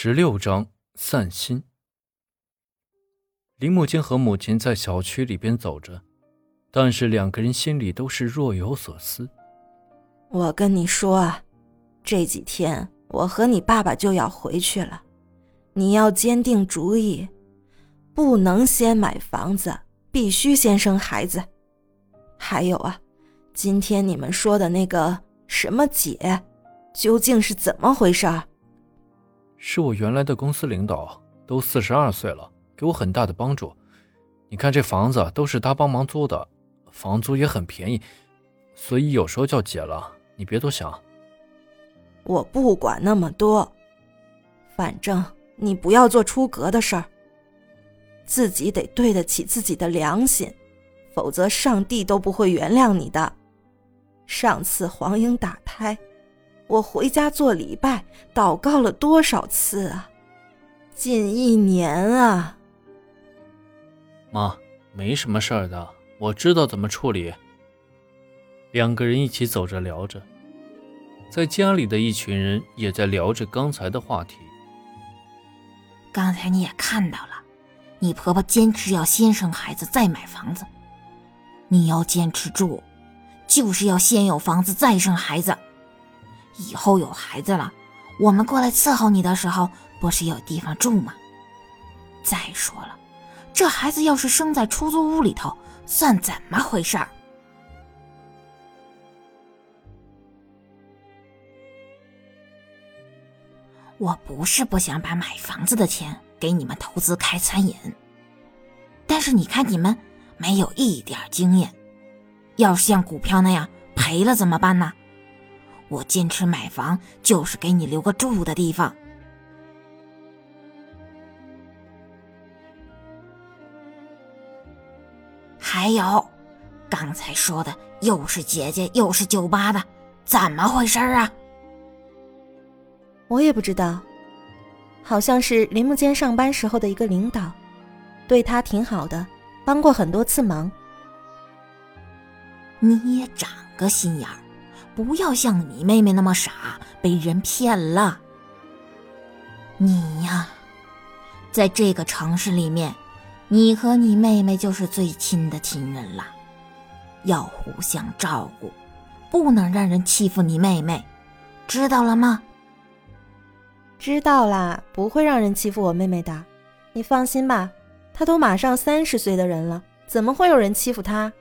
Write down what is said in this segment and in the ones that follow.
十六章散心。林木间和母亲在小区里边走着，但是两个人心里都是若有所思。我跟你说啊，这几天我和你爸爸就要回去了，你要坚定主意，不能先买房子，必须先生孩子。还有啊，今天你们说的那个什么姐，究竟是怎么回事儿？是我原来的公司领导，都四十二岁了，给我很大的帮助。你看这房子都是他帮忙租的，房租也很便宜，所以有时候叫姐了。你别多想。我不管那么多，反正你不要做出格的事儿。自己得对得起自己的良心，否则上帝都不会原谅你的。上次黄英打胎。我回家做礼拜，祷告了多少次啊？近一年啊！妈，没什么事儿的，我知道怎么处理。两个人一起走着聊着，在家里的一群人也在聊着刚才的话题。刚才你也看到了，你婆婆坚持要先生孩子再买房子，你要坚持住，就是要先有房子再生孩子。以后有孩子了，我们过来伺候你的时候，不是有地方住吗？再说了，这孩子要是生在出租屋里头，算怎么回事儿？我不是不想把买房子的钱给你们投资开餐饮，但是你看你们没有一点经验，要是像股票那样赔了怎么办呢？我坚持买房，就是给你留个住的地方。还有，刚才说的又是姐姐又是酒吧的，怎么回事啊？我也不知道，好像是林木间上班时候的一个领导，对他挺好的，帮过很多次忙。你也长个心眼儿。不要像你妹妹那么傻，被人骗了。你呀，在这个城市里面，你和你妹妹就是最亲的亲人了，要互相照顾，不能让人欺负你妹妹，知道了吗？知道啦，不会让人欺负我妹妹的，你放心吧。她都马上三十岁的人了，怎么会有人欺负她？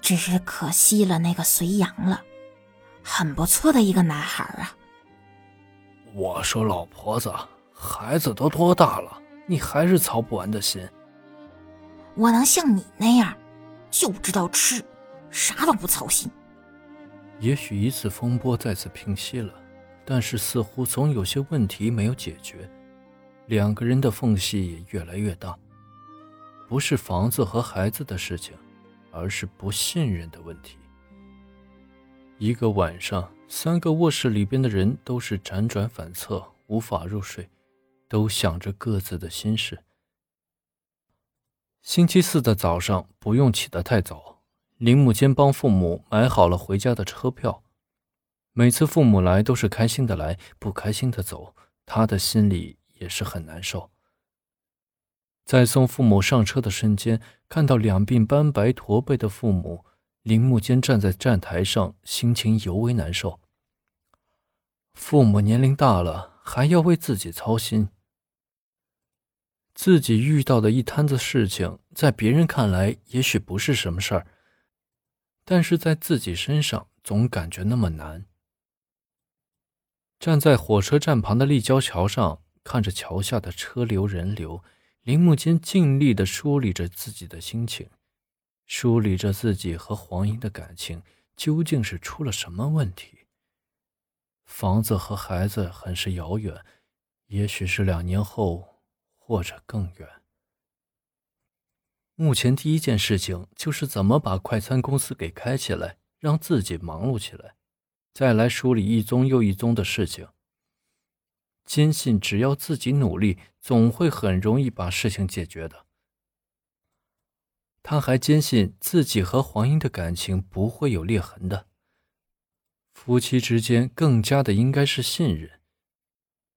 只是可惜了那个隋阳了。很不错的一个男孩啊！我说老婆子，孩子都多大了，你还是操不完的心。我能像你那样，就知道吃，啥都不操心。也许一次风波再次平息了，但是似乎总有些问题没有解决，两个人的缝隙也越来越大。不是房子和孩子的事情，而是不信任的问题。一个晚上，三个卧室里边的人都是辗转反侧，无法入睡，都想着各自的心事。星期四的早上不用起得太早，林母坚帮父母买好了回家的车票。每次父母来都是开心的来，不开心的走，他的心里也是很难受。在送父母上车的瞬间，看到两鬓斑白驼背的父母。林木坚站在站台上，心情尤为难受。父母年龄大了，还要为自己操心。自己遇到的一摊子事情，在别人看来也许不是什么事儿，但是在自己身上总感觉那么难。站在火车站旁的立交桥上，看着桥下的车流人流，林木坚尽力的梳理着自己的心情。梳理着自己和黄英的感情究竟是出了什么问题？房子和孩子很是遥远，也许是两年后，或者更远。目前第一件事情就是怎么把快餐公司给开起来，让自己忙碌起来，再来梳理一宗又一宗的事情。坚信只要自己努力，总会很容易把事情解决的。他还坚信自己和黄英的感情不会有裂痕的，夫妻之间更加的应该是信任。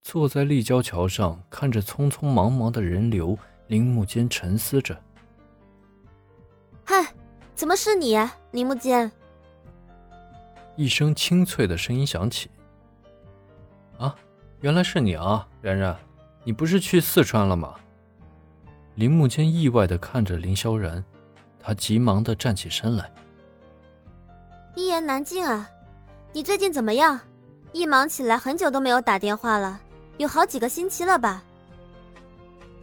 坐在立交桥上，看着匆匆忙忙的人流，铃木间沉思着。嗨，怎么是你，铃木间？一声清脆的声音响起。啊，原来是你啊，然然，你不是去四川了吗？铃木间意外的看着林萧然，他急忙的站起身来。一言难尽啊，你最近怎么样？一忙起来，很久都没有打电话了。有好几个星期了吧？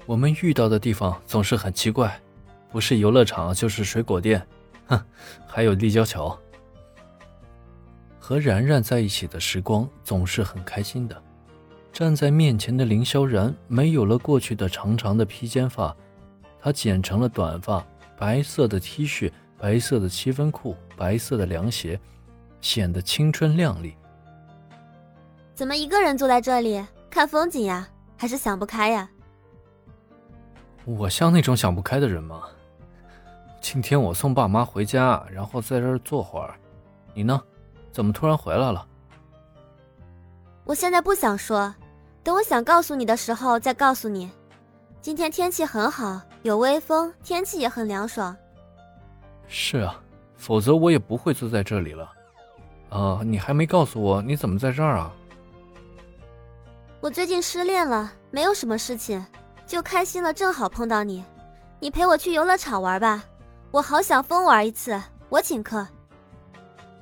我们遇到的地方总是很奇怪，不是游乐场就是水果店，哼，还有立交桥。和然然在一起的时光总是很开心的。站在面前的林萧然没有了过去的长长的披肩发，她剪成了短发，白色的 T 恤，白色的七分裤，白色的凉鞋，显得青春靓丽。怎么一个人坐在这里？看风景呀，还是想不开呀？我像那种想不开的人吗？今天我送爸妈回家，然后在这儿坐会儿。你呢？怎么突然回来了？我现在不想说，等我想告诉你的时候再告诉你。今天天气很好，有微风，天气也很凉爽。是啊，否则我也不会坐在这里了。啊，你还没告诉我你怎么在这儿啊？我最近失恋了，没有什么事情，就开心了，正好碰到你，你陪我去游乐场玩吧，我好想疯玩一次，我请客。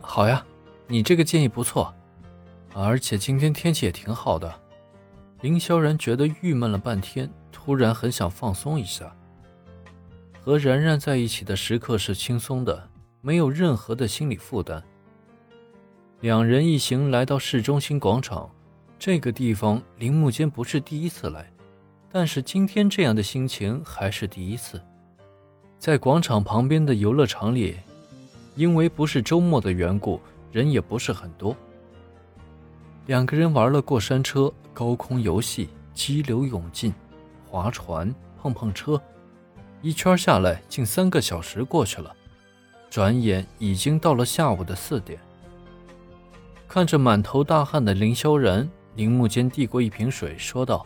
好呀，你这个建议不错，而且今天天气也挺好的。林萧然觉得郁闷了半天，突然很想放松一下。和然然在一起的时刻是轻松的，没有任何的心理负担。两人一行来到市中心广场。这个地方，铃木间不是第一次来，但是今天这样的心情还是第一次。在广场旁边的游乐场里，因为不是周末的缘故，人也不是很多。两个人玩了过山车、高空游戏、激流勇进、划船、碰碰车，一圈下来，近三个小时过去了，转眼已经到了下午的四点。看着满头大汗的林萧然。铃木间递过一瓶水，说道：“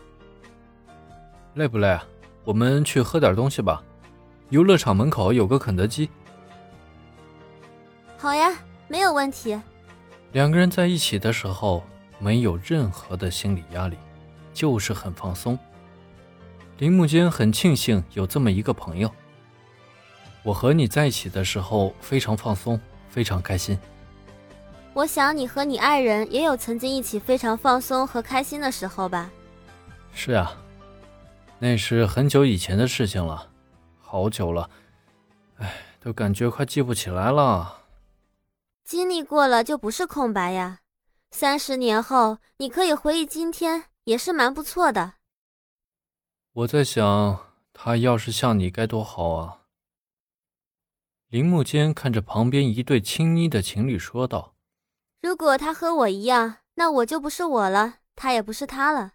累不累啊？我们去喝点东西吧。游乐场门口有个肯德基。”“好呀，没有问题。”两个人在一起的时候，没有任何的心理压力，就是很放松。铃木间很庆幸有这么一个朋友。我和你在一起的时候非常放松，非常开心。我想你和你爱人也有曾经一起非常放松和开心的时候吧？是啊，那是很久以前的事情了，好久了，哎，都感觉快记不起来了。经历过了就不是空白呀，三十年后你可以回忆今天，也是蛮不错的。我在想，他要是像你该多好啊！林木间看着旁边一对青衣的情侣说道。如果他和我一样，那我就不是我了，他也不是他了。